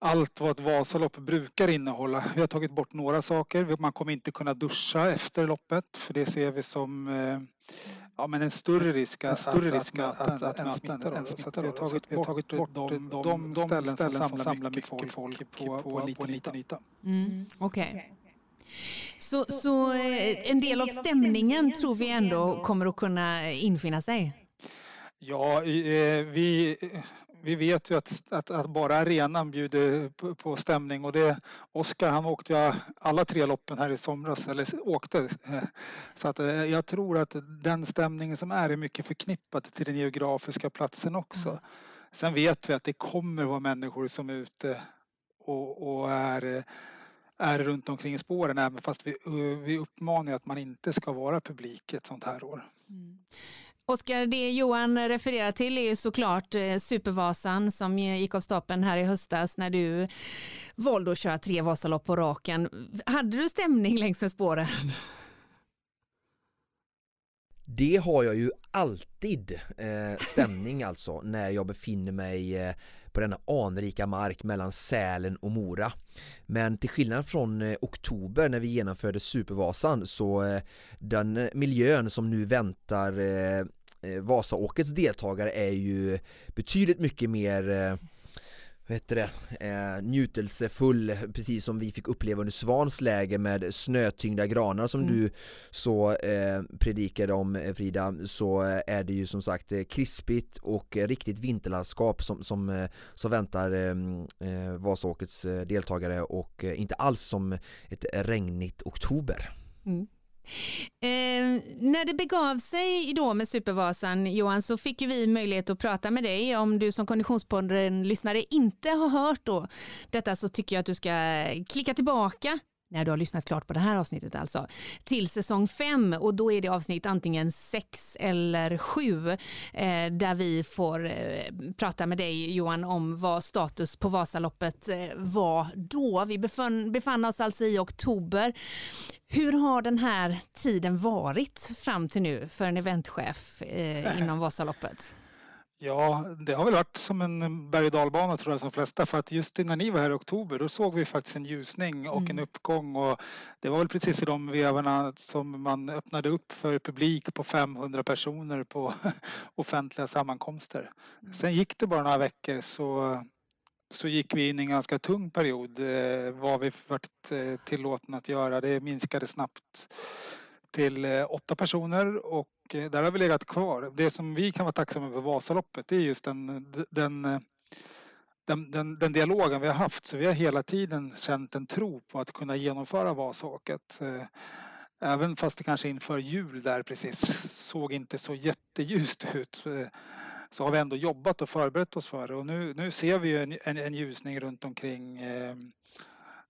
allt vad ett Vasalopp brukar innehålla. Vi har tagit bort några saker. Man kommer inte kunna duscha efter loppet för det ser vi som eh, ja, men en större risk att, större risk att, att, att, en smitta. En smitta. Vi har tagit, vi har tagit bort de, de, de, de ställen, ställen som samlar mycket folk, folk på, på, på, en liten, liten yta. Mm, Okej. Okay. Så, så, så eh, en del av stämningen tror vi ändå kommer att kunna infinna sig? Ja, eh, vi vi vet ju att, att, att, bara arenan bjuder på, på stämning och det Oskar han åkte ju alla tre loppen här i somras, eller åkte. *laughs* Så att eh, jag tror att den stämningen som är är mycket förknippad till den geografiska platsen också. Mm. Sen vet vi att det kommer vara människor som är ute och, och är är runt omkring spåren även fast vi, vi uppmanar att man inte ska vara publik ett sånt här år. Mm. Oskar, det Johan refererar till är såklart eh, Supervasan som gick av stapeln här i höstas när du valde att köra tre Vasalopp på raken. Hade du stämning längs med spåren? Det har jag ju alltid eh, stämning alltså när jag befinner mig eh, på denna anrika mark mellan Sälen och Mora. Men till skillnad från eh, oktober när vi genomförde Supervasan så eh, den eh, miljön som nu väntar eh, eh, Vasaåkets deltagare är ju betydligt mycket mer eh, vad heter det, eh, njutelsefull precis som vi fick uppleva under Svans läger med snötyngda granar som mm. du så eh, predikade om eh, Frida så eh, är det ju som sagt eh, krispigt och riktigt vinterlandskap som, som, som väntar eh, Vasaåkets deltagare och inte alls som ett regnigt oktober. Mm. Eh, när det begav sig då med Supervasan, Johan, så fick vi möjlighet att prata med dig. Om du som Konditionspodden-lyssnare inte har hört då detta så tycker jag att du ska klicka tillbaka när du har lyssnat klart på det här avsnittet alltså, till säsong 5 och då är det avsnitt antingen 6 eller 7 eh, där vi får eh, prata med dig Johan om vad status på Vasaloppet eh, var då. Vi befann, befann oss alltså i oktober. Hur har den här tiden varit fram till nu för en eventchef eh, inom Vasaloppet? Ja, det har väl varit som en berg och dalbana tror jag som flesta för att just när ni var här i oktober då såg vi faktiskt en ljusning och mm. en uppgång och det var väl precis i de vevarna som man öppnade upp för publik på 500 personer på *laughs* offentliga sammankomster. Mm. Sen gick det bara några veckor så så gick vi in i en ganska tung period eh, vad vi varit eh, tillåtna att göra. Det minskade snabbt till eh, åtta personer och eh, där har vi legat kvar. Det som vi kan vara tacksamma för Vasaloppet det är just den, den, den, den, den dialogen vi har haft. Så vi har hela tiden känt en tro på att kunna genomföra Vasåket. Eh, även fast det kanske inför jul där precis såg inte så jätteljust ut så har vi ändå jobbat och förberett oss för det och nu, nu ser vi en, en, en ljusning runt omkring eh,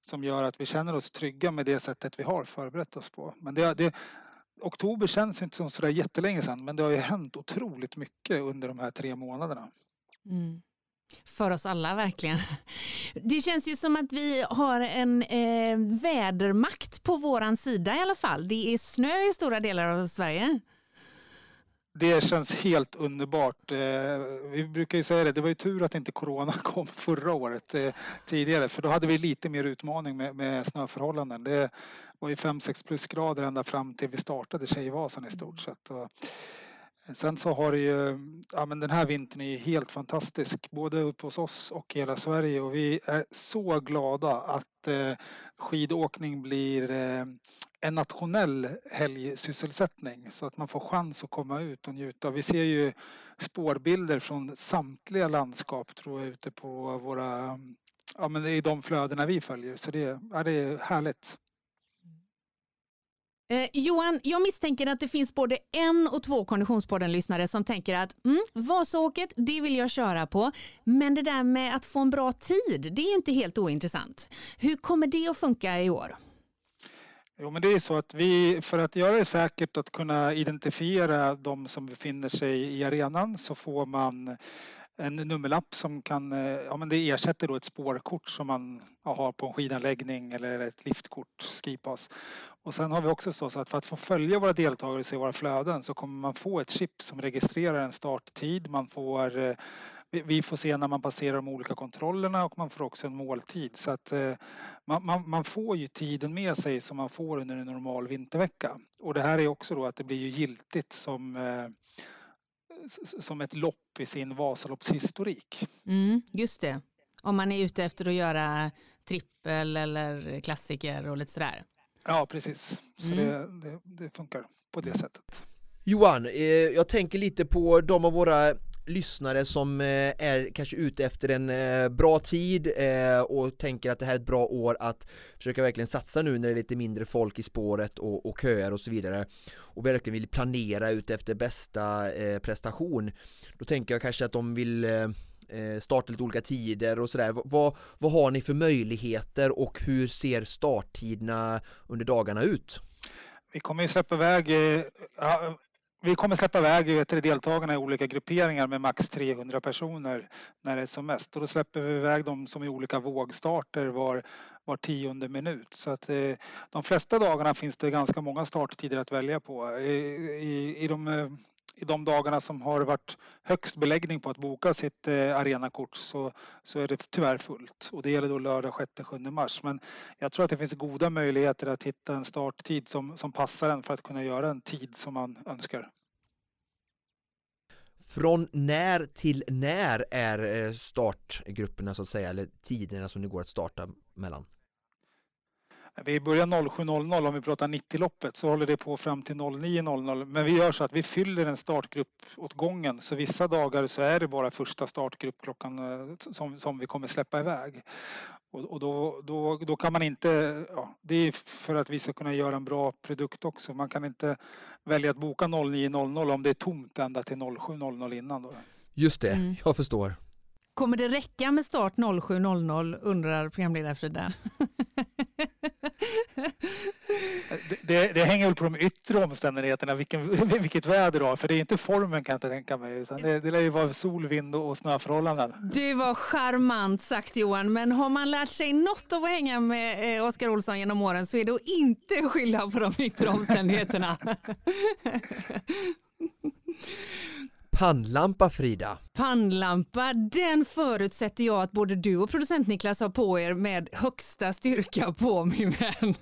som gör att vi känner oss trygga med det sättet vi har förberett oss på. Men det, det, oktober känns inte som sådär jättelänge sedan men det har ju hänt otroligt mycket under de här tre månaderna. Mm. För oss alla verkligen. Det känns ju som att vi har en eh, vädermakt på våran sida i alla fall. Det är snö i stora delar av Sverige. Det känns helt underbart. Eh, vi brukar ju säga det, det var ju tur att inte corona *laughs* kom förra året eh, tidigare för då hade vi lite mer utmaning med, med snöförhållanden. Det var ju 5-6 plusgrader ända fram till vi startade Tjejvasan i stort sett. Och sen så har det ju, ja men den här vintern är ju helt fantastisk både uppe hos oss och hela Sverige och vi är så glada att eh, skidåkning blir en nationell helgsysselsättning så att man får chans att komma ut och njuta. Vi ser ju spårbilder från samtliga landskap tror jag ute på våra, ja men i de flödena vi följer så det, ja, det är härligt. Eh, Johan, jag misstänker att det finns både en och två Konditionspodden-lyssnare som tänker att mm, Vasåket, det vill jag köra på, men det där med att få en bra tid, det är inte helt ointressant. Hur kommer det att funka i år? Jo, men det är så att vi, för att göra det säkert att kunna identifiera de som befinner sig i arenan så får man en nummerlapp som kan, ja men det ersätter då ett spårkort som man har på en skidanläggning eller ett liftkort, skipass. Och sen har vi också så att för att få följa våra deltagare och se våra flöden så kommer man få ett chip som registrerar en starttid, man får eh, vi får se när man passerar de olika kontrollerna och man får också en måltid. Så att eh, man, man, man, får ju tiden med sig som man får under en normal vintervecka. Och det här är också då att det blir ju giltigt som eh, som ett lopp i sin Vasaloppshistorik. Mm, just det. Om man är ute efter att göra trippel eller klassiker och lite sådär. Ja, precis. Så mm. det, det, det, funkar på det sättet. Johan, eh, jag tänker lite på de av våra lyssnare som eh, är kanske ute efter en eh, bra tid eh, och tänker att det här är ett bra år att försöka verkligen satsa nu när det är lite mindre folk i spåret och, och köer och så vidare och verkligen vill planera ut efter bästa prestation då tänker jag kanske att de vill starta lite olika tider och sådär. Vad, vad har ni för möjligheter och hur ser starttiderna under dagarna ut? Vi kommer ju släppa iväg vi kommer släppa iväg deltagarna i olika grupperingar med max 300 personer när det är som mest. Och då släpper vi iväg dem som i olika vågstarter var, var tionde minut. Så att eh, de flesta dagarna finns det ganska många starttider att välja på. I, i, i de, eh, i de dagarna som har varit högst beläggning på att boka sitt eh, arenakort så, så är det tyvärr fullt. Och det gäller då lördag 6-7 mars. Men jag tror att det finns goda möjligheter att hitta en starttid som, som passar en för att kunna göra en tid som man önskar. Från när till när är eh, startgrupperna så att säga, eller tiderna som det går att starta mellan? Vi börjar 07.00 om vi pratar 90-loppet så håller det på fram till 09.00. Men vi gör så att vi fyller en startgrupp åt gången. Så vissa dagar så är det bara första startgruppklockan eh, som, som vi kommer släppa iväg. Och, och då, då, då kan man inte, ja, det är för att vi ska kunna göra en bra produkt också. Man kan inte välja att boka 09.00 om det är tomt ända till 07.00 innan. Då. Just det, mm. jag förstår. Kommer det räcka med start 07.00 undrar programledare Frida? *laughs* det, det, det, hänger väl på de yttre omständigheterna, vilken, *laughs* vilket väder du har. För det är inte formen kan jag inte tänka mig. Utan det, det lär ju vara sol, vind och snöförhållanden. Det var charmant sagt Johan, men har man lärt sig något av att hänga med eh, Oskar Olsson genom åren så är det att inte skylla på de yttre omständigheterna. *laughs* Pannlampa Frida. Pannlampa, den förutsätter jag att både du och producent Niklas har på er med högsta styrka på min vän.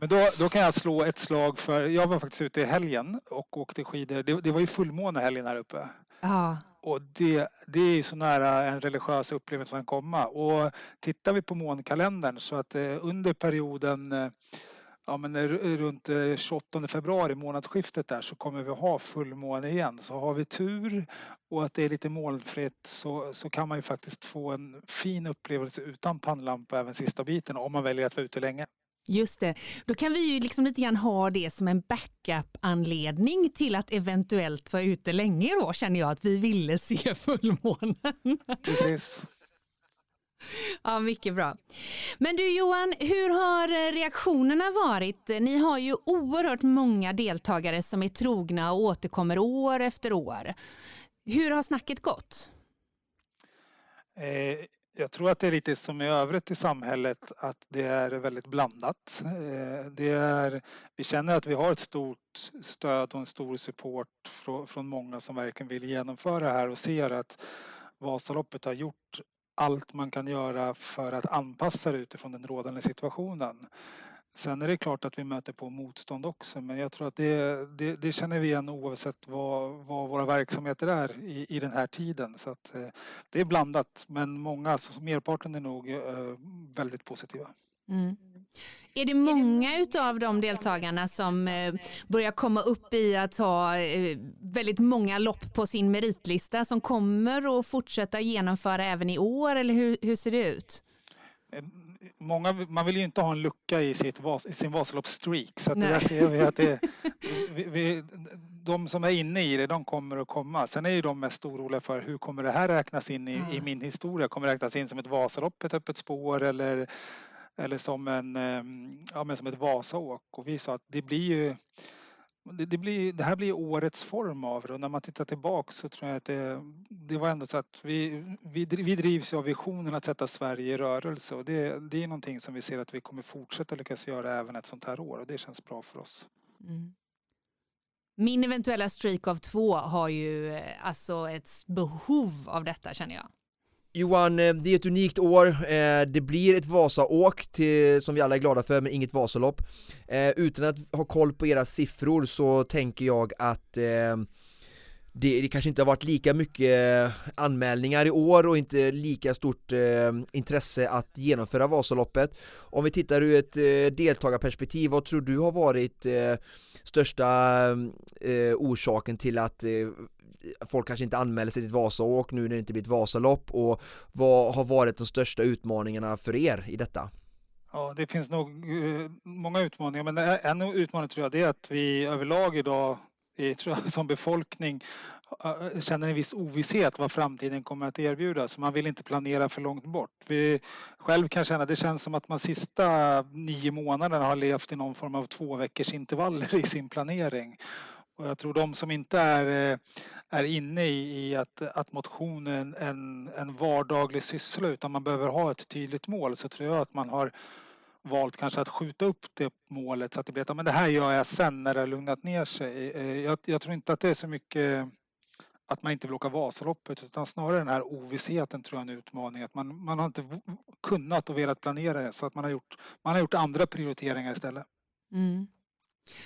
Men då, då kan jag slå ett slag för, jag var faktiskt ute i helgen och åkte skidor. Det, det var ju fullmåne helgen här uppe. Ja. Och det, det är så nära en religiös upplevelse som kan komma. Och tittar vi på månkalendern så att eh, under perioden eh, ja, men runt 28 eh, februari, månadsskiftet där, så kommer vi ha fullmåne igen. Så har vi tur och att det är lite molnfritt så, så kan man ju faktiskt få en fin upplevelse utan pannlampa även sista biten om man väljer att vara ute länge. Just det, då kan vi ju liksom lite grann ha det som en backup-anledning till att eventuellt vara ute länge då känner jag att vi ville se *laughs* fullmånen. Precis. Ja, mycket bra. Men du Johan, hur har eh, reaktionerna varit? Ni har ju oerhört många deltagare som är trogna och återkommer år efter år. Hur har snacket gått? Eh, jag tror att det är lite som i övrigt i samhället att det är väldigt blandat. Eh, det är, vi känner att vi har ett stort stöd och en stor support från många som verkligen vill genomföra det här och ser att Vasaloppet har gjort allt man kan göra för att anpassa det utifrån den rådande situationen. Sen är det klart att vi möter på motstånd också men jag tror att det, det, det känner vi igen oavsett vad, vad, våra verksamheter är i, i den här tiden. Så att, eh, det är blandat men många, alltså merparten är nog eh, väldigt positiva. Mm. Är det många av de deltagarna som eh, börjar komma upp i att ha eh, väldigt många lopp på sin meritlista som kommer att fortsätta genomföra även i år eller hur, hur ser det ut? Eh, många, man vill ju inte ha en lucka i, sitt, i sin Vasaloppsstreak så att det där ser vi att det, *laughs* vi, vi, de som är inne i det de kommer att komma. Sen är ju de mest oroliga för hur kommer det här räknas in i, mm. i min historia? Kommer det räknas in som ett Vasalopp, ett öppet spår eller eller som, en, ehm, ja, men som ett Vasaåk. Och vi sa att det blir ju det, det, blir, det här blir årets form av det och när man tittar tillbaka så tror jag att det, det var ändå så att vi, vi, vi drivs av visionen att sätta Sverige i rörelse och det, det är någonting som vi ser att vi kommer fortsätta lyckas göra även ett sånt här år och det känns bra för oss. Mm. Min eventuella streak av två har ju eh, alltså ett behov av detta känner jag. Johan, eh, det är ett unikt år, eh, det blir ett Vasaåk till, som vi alla är glada för, men inget Vasalopp. Eh, utan att ha koll på era siffror så tänker jag att det, det kanske inte har varit lika mycket anmälningar i år och inte lika stort intresse att genomföra Vasaloppet. Om vi tittar ur ett deltagarperspektiv, vad tror du har varit största orsaken till att folk kanske inte anmäler sig till ett Vasaåk nu när det inte blir ett Vasalopp och vad har varit de största utmaningarna för er i detta? Ja, det finns nog eh, många utmaningar, men en utmaning tror jag det är att vi överlag idag tror jag, *laughs* som befolkning känner en viss ovisshet vad framtiden kommer att erbjuda. Så man vill inte planera för långt bort. Vi själv kan känna, det känns som att man sista nio månaderna har levt i någon form av två veckors intervaller i sin planering. Och jag tror de som inte är, eh, är inne i, i att, att motion är en, en, en vardaglig syssla utan man behöver ha ett tydligt mål så tror jag att man har valt kanske att skjuta upp det målet så att det blir att men det här gör jag sen när det har lugnat ner sig. Eh, eh, jag, jag tror inte att det är så mycket att man inte vill åka Vasaloppet utan snarare den här ovissheten tror jag är en utmaning. Att man, man har inte kunnat och velat planera det så att man har gjort, man har gjort andra prioriteringar istället. Mm.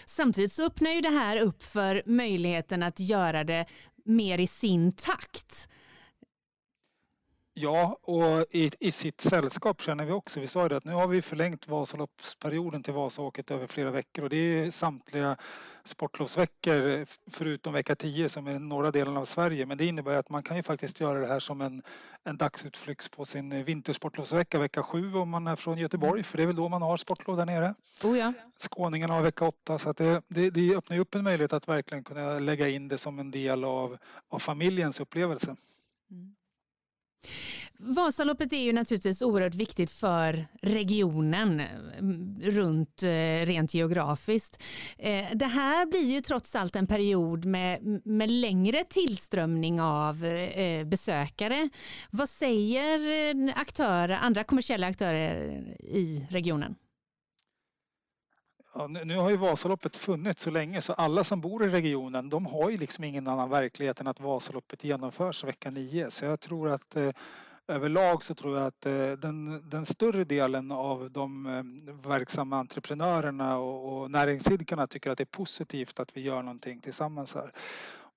Samtidigt så öppnar ju det här upp för möjligheten att göra det mer i sin takt. Ja, och i, i sitt sällskap känner vi också, vi sa ju det att nu har vi förlängt Vasaloppsperioden till Vasaåket över flera veckor och det är samtliga sportlovsveckor förutom vecka 10 som är norra delen av Sverige. Men det innebär att man kan ju faktiskt göra det här som en, en dagsutflykt på sin vintersportlovsvecka vecka 7 om man är från Göteborg för det är väl då man har sportlov där nere. Oh ja. Skåningarna har vecka 8 så att det, det, det öppnar ju upp en möjlighet att verkligen kunna lägga in det som en del av, av familjens upplevelse. Mm. Vasaloppet är ju naturligtvis oerhört viktigt för regionen mm, runt eh, rent geografiskt. Eh, det här blir ju trots allt en period med, med längre tillströmning av eh, besökare. Vad säger aktörer, andra kommersiella aktörer i regionen? Ja, nu, har ju Vasaloppet funnits så länge så alla som bor i regionen de har ju liksom ingen annan verklighet än att Vasaloppet genomförs vecka 9. Så jag tror att eh, överlag så tror jag att eh, den, den, större delen av de eh, verksamma entreprenörerna och, och näringsidkarna tycker att det är positivt att vi gör någonting tillsammans här.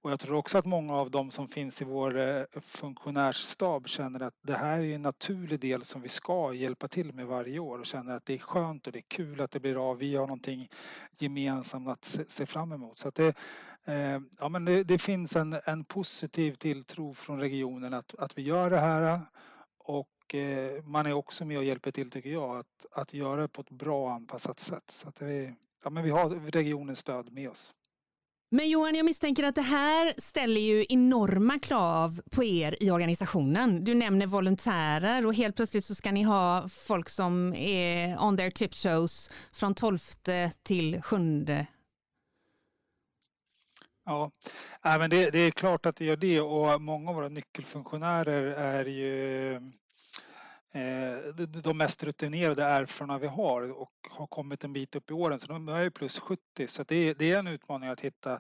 Och jag tror också att många av dem som finns i vår eh, funktionärsstab känner att det här är en naturlig del som vi ska hjälpa till med varje år och känner att det är skönt och det är kul att det blir av. Vi har någonting gemensamt att se, fram emot. Så att det, eh, ja, men det, det, finns en, en positiv tilltro från regionen att, att vi gör det här och eh, man är också med och hjälper till tycker jag att, att göra det på ett bra anpassat sätt. Så att vi, ja, men vi har regionens stöd med oss. Men Johan, jag misstänker att det här ställer ju enorma krav på er i organisationen. Du nämner volontärer och helt plötsligt så ska ni ha folk som är on their tip shows från 12 till 7. Ja, men det, det är klart att det gör det och många av våra nyckelfunktionärer är ju Eh, de mest rutinerade erfarna vi har och har kommit en bit upp i åren så de är ju plus 70 så det, det är en utmaning att hitta.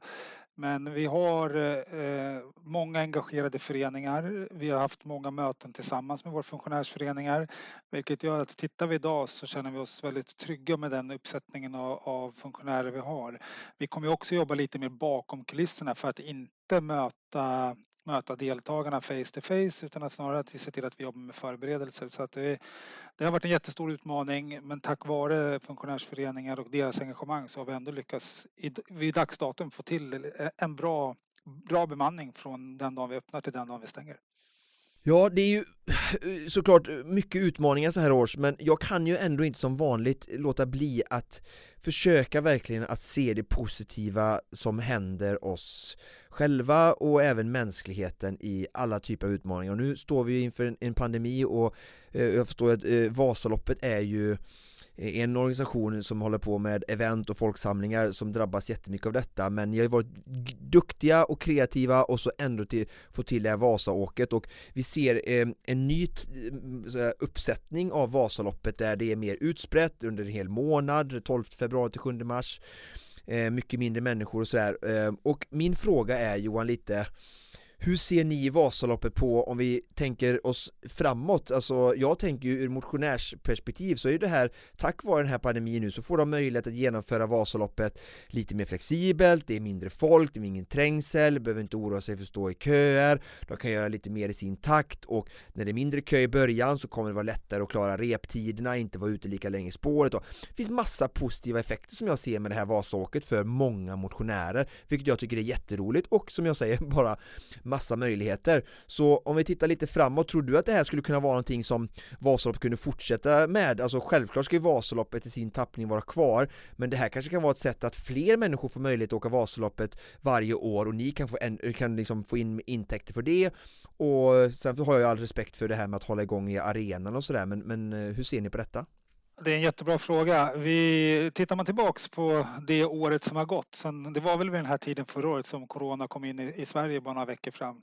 Men vi har eh, många engagerade föreningar. Vi har haft många möten tillsammans med våra funktionärsföreningar vilket gör att tittar vi idag så känner vi oss väldigt trygga med den uppsättningen av, av funktionärer vi har. Vi kommer också jobba lite mer bakom kulisserna för att inte möta möta deltagarna face to face utan att snarare att vi ser till att vi jobbar med förberedelser. Så att det, det har varit en jättestor utmaning men tack vare funktionärsföreningar och deras engagemang så har vi ändå lyckats i, vid dagsdatum få till en bra, bra bemanning från den dagen vi öppnar till den dagen vi stänger. Ja, det är ju eh, såklart eh, mycket utmaningar så här års, men jag kan ju ändå inte som vanligt låta bli att försöka verkligen att se det positiva som händer oss själva och även mänskligheten i alla typer av utmaningar. Och nu står vi inför en, pandemi och eh, jag förstår att eh, Vasaloppet är ju Eh, en organisation som håller på med event och folksamlingar som drabbas jättemycket av detta men ni har ju varit duktiga och kreativa och så ändå till, få till det här Vasaåket och vi ser eh, en ny mm, uppsättning av Vasaloppet där det är mer utsprätt under en hel månad, 12 februari till 7 mars eh, mycket mindre människor och sådär eh, och min fråga är Johan lite hur ser ni Vasaloppet på om vi tänker oss framåt? Alltså jag tänker ju ur motionärsperspektiv så är ju det här tack vare den här pandemin nu så får de möjlighet att genomföra Vasaloppet lite mer flexibelt, det är mindre folk, det är ingen trängsel, behöver inte oroa sig för att stå i köer, de kan göra lite mer i sin takt och när det är mindre kö i början så kommer det vara lättare att klara reptiderna, inte vara ute lika länge i spåret och det finns massa positiva effekter som jag ser med det här Vasaåket för många motionärer, vilket jag tycker är jätteroligt och som jag säger *laughs* bara massa möjligheter. Så om vi tittar lite framåt, tror du att det här skulle kunna vara någonting som Vasaloppet kunde fortsätta med? Alltså självklart ska ju Vasaloppet i sin tappning vara kvar, men det här kanske kan vara ett sätt att fler människor får möjlighet att åka Vasaloppet varje år och ni kan få, en, kan liksom få in intäkter för det och sen har jag all respekt för det här med att hålla igång i arenan och sådär, men, men eh, hur ser ni på detta? Det är en jättebra fråga. Vi, tittar man tillbaks på det året som har gått, sen, det var väl vid den här tiden förra året som Corona kom in i, i Sverige bara några veckor fram,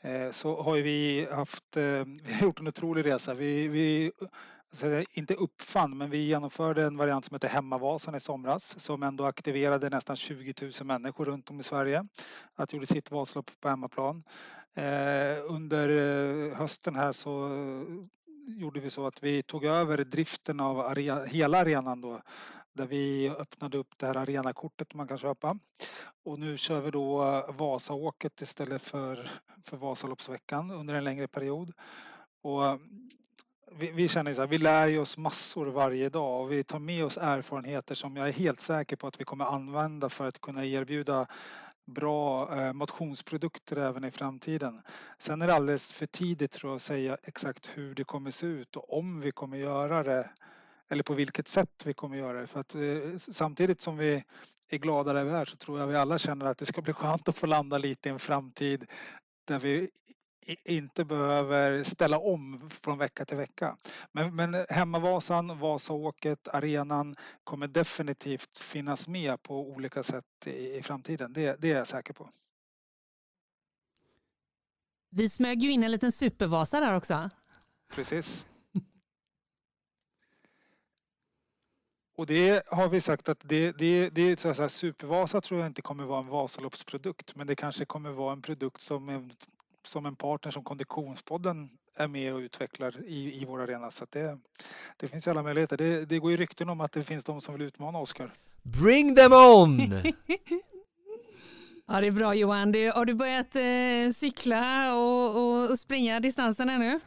eh, så har vi haft, eh, vi har gjort en otrolig resa. Vi, vi inte uppfann, men vi genomförde en variant som heter Hemmavasan i somras som ändå aktiverade nästan 20 000 människor runt om i Sverige att gjorde sitt Vasalopp på hemmaplan. Eh, under eh, hösten här så gjorde vi så att vi tog över driften av are hela arenan då där vi öppnade upp det här arenakortet man kan köpa. Och nu kör vi då Vasaåket istället för, för Vasaloppsveckan under en längre period. Och eh, vi, vi känner så här, vi lär oss massor varje dag och vi tar med oss erfarenheter som jag är helt säker på att vi kommer använda för att kunna erbjuda bra eh, motionsprodukter även i framtiden. Sen är det alldeles för tidigt tror jag att säga exakt hur det kommer se ut och om vi kommer göra det eller på vilket sätt vi kommer göra det. För att eh, samtidigt som vi är glada där vi är så tror jag vi alla känner att det ska bli skönt att få landa lite i en framtid där vi inte behöver ställa om från vecka till vecka. Men, men Hemmavasan, Vasaåket, arenan kommer definitivt finnas med på olika sätt i, i framtiden. Det, det är jag säker på. Vi smög ju in en liten supervasa där också. Precis. Och det har vi sagt att det, det, det är så här, Supervasa tror jag inte kommer vara en Vasaloppsprodukt men det kanske kommer vara en produkt som en, som en partner som Konditionspodden är med och utvecklar i, i vår arena. Så det, det finns alla möjligheter. Det, det går ju rykten om att det finns de som vill utmana Oskar. Bring them on! *laughs* Ja, det är bra Johan. Det, har du börjat eh, cykla och, och, och, springa distansen ännu?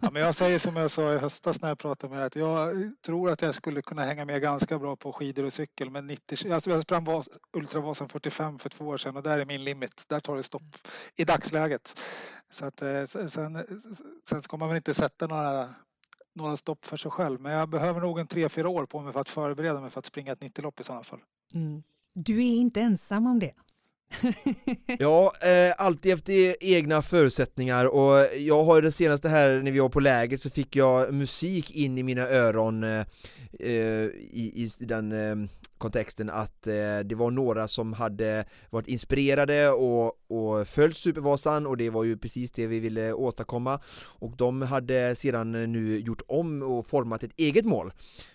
Ja, men jag säger som jag sa i höstas när jag pratade med dig att jag tror att jag skulle kunna hänga med ganska bra på skidor och cykel. Men 90, alltså jag sprang Vas, Ultravasan 45 för två år sedan och där är min limit. Där tar det stopp i dagsläget. Så att, eh, sen, sen ska man väl inte sätta några några stopp för sig själv. Men jag behöver nog en tre, fyra år på mig för att förbereda mig för att springa ett 90-lopp i sådana fall. Mm. Du är inte ensam om det ja, eh, alltid efter egna förutsättningar och jag har det senaste här när vi var på läget så fick jag musik in i mina öron eh, eh i, i den eh, kontexten att eh, det var några som hade varit inspirerade och, och följt Supervasan och det var ju precis det vi ville åstadkomma. Och de hade sedan nu gjort om och format ett eget mål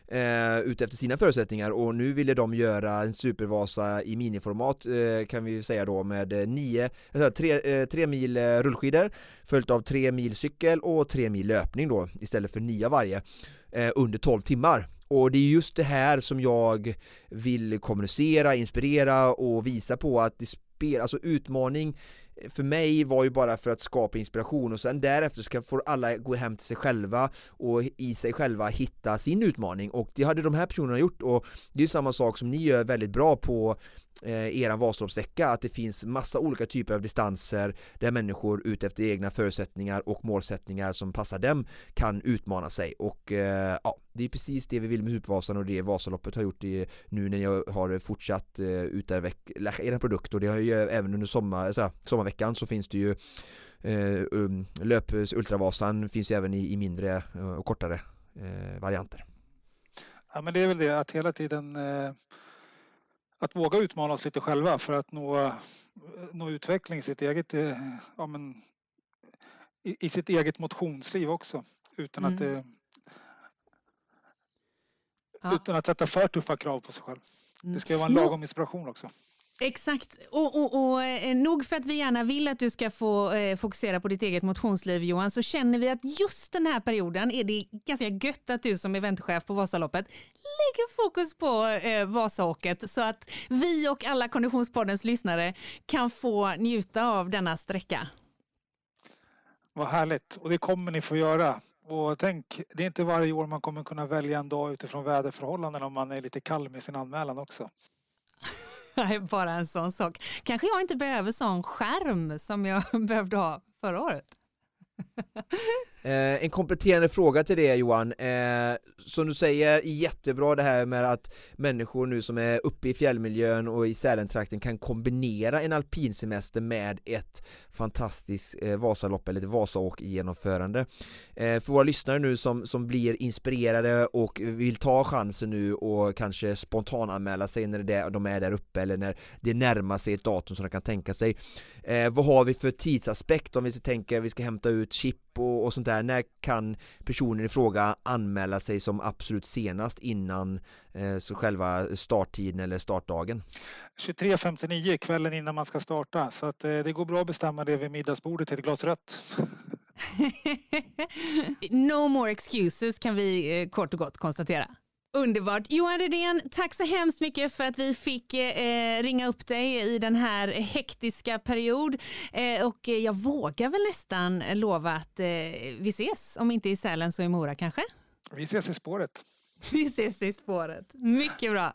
eh, utefter sina förutsättningar. Och nu ville de göra en Supervasa i miniformat eh, kan vi säga då med eh, nio, alltså tre, eh, tre mil eh, rullskidor följt av tre mil cykel och tre mil löpning då istället för nio varje eh, under 12 timmar och det är just det här som jag vill kommunicera, inspirera och visa på att det spelar, alltså utmaning för mig var ju bara för att skapa inspiration och sen därefter så får alla gå hem till sig själva och i sig själva hitta sin utmaning och det hade de här personerna gjort och det är samma sak som ni gör väldigt bra på eh, eran Vasaloppsvecka att det finns massa olika typer av distanser där människor utefter egna förutsättningar och målsättningar som passar dem kan utmana sig och eh, ja, det är precis det vi vill med Supervasan och det Vasaloppet har gjort nu när jag har fortsatt eh, era produkt och det har ju eh, även under sommar, så här, sommarveckan så finns det ju eh, um, löp Ultravasan finns ju även i, i mindre eh, och kortare eh, varianter. Ja men det är väl det att hela tiden eh att våga utmana oss lite själva för att nå, nå utveckling i sitt eget, eh, ja, men, i, i sitt eget motionsliv också. Utan mm. att det, ja. utan att sätta för tuffa krav på sig själv. Mm. Det ska vara en lagom inspiration också. Exakt, och, och, och eh, nog för att vi gärna vill att du ska få eh, fokusera på ditt eget motionsliv Johan, så känner vi att just den här perioden är det ganska gött att du som eventchef på Vasaloppet lägger fokus på eh, Vasaåket så att vi och alla Konditionspoddens lyssnare kan få njuta av denna sträcka. Vad härligt, och det kommer ni få göra. Och tänk, det är inte varje år man kommer kunna välja en dag utifrån väderförhållanden om man är lite kall med sin anmälan också. *laughs* *laughs* Nej, bara en sån sak. Kanske jag inte behöver sån skärm som jag *laughs* behövde ha förra året. *laughs* Eh, en kompletterande fråga till det Johan, eh, som du säger, jättebra det här med att människor nu som är uppe i fjällmiljön och i Sälentrakten kan kombinera en alpinsemester med ett fantastiskt eh, Vasalopp eller ett Vasaåk genomförande. Eh, för våra lyssnare nu som, som blir inspirerade och vill ta chansen nu och kanske spontananmäla sig när det, de är där uppe eller när det närmar sig ett datum som de kan tänka sig. Eh, vad har vi för tidsaspekt om vi ska tänka vi ska hämta ut chip och, och sånt där, när kan personen i fråga anmäla sig som absolut senast innan eh, så själva starttiden eller startdagen? 23.59 kvällen innan man ska starta så att eh, det går bra att bestämma det vid middagsbordet till ett glas rött. *laughs* no more excuses kan vi eh, kort och gott konstatera. Underbart. Johan Redén, tack så hemskt mycket för att vi fick eh, ringa upp dig i den här hektiska period. Eh, och jag vågar väl nästan lova att eh, vi ses, om inte i Sälen så i Mora kanske? Vi ses i spåret. *laughs* Vi ses i spåret. Mycket bra.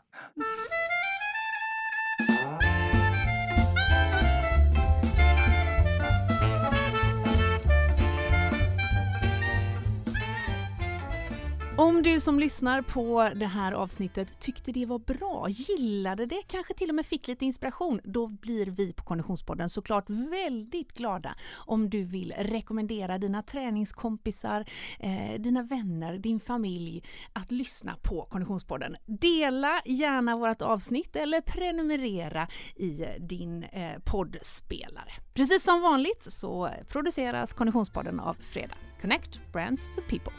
Om du som lyssnar på det här avsnittet tyckte det var bra, gillade det, kanske till och med fick lite inspiration, då blir vi på Konditionspodden såklart väldigt glada om du vill rekommendera dina träningskompisar, eh, dina vänner, din familj att lyssna på Konditionspodden. Dela gärna vårt avsnitt eller prenumerera i eh, din eh, poddspelare. Precis som vanligt så produceras Konditionspodden av Fredag. Connect Brands with People.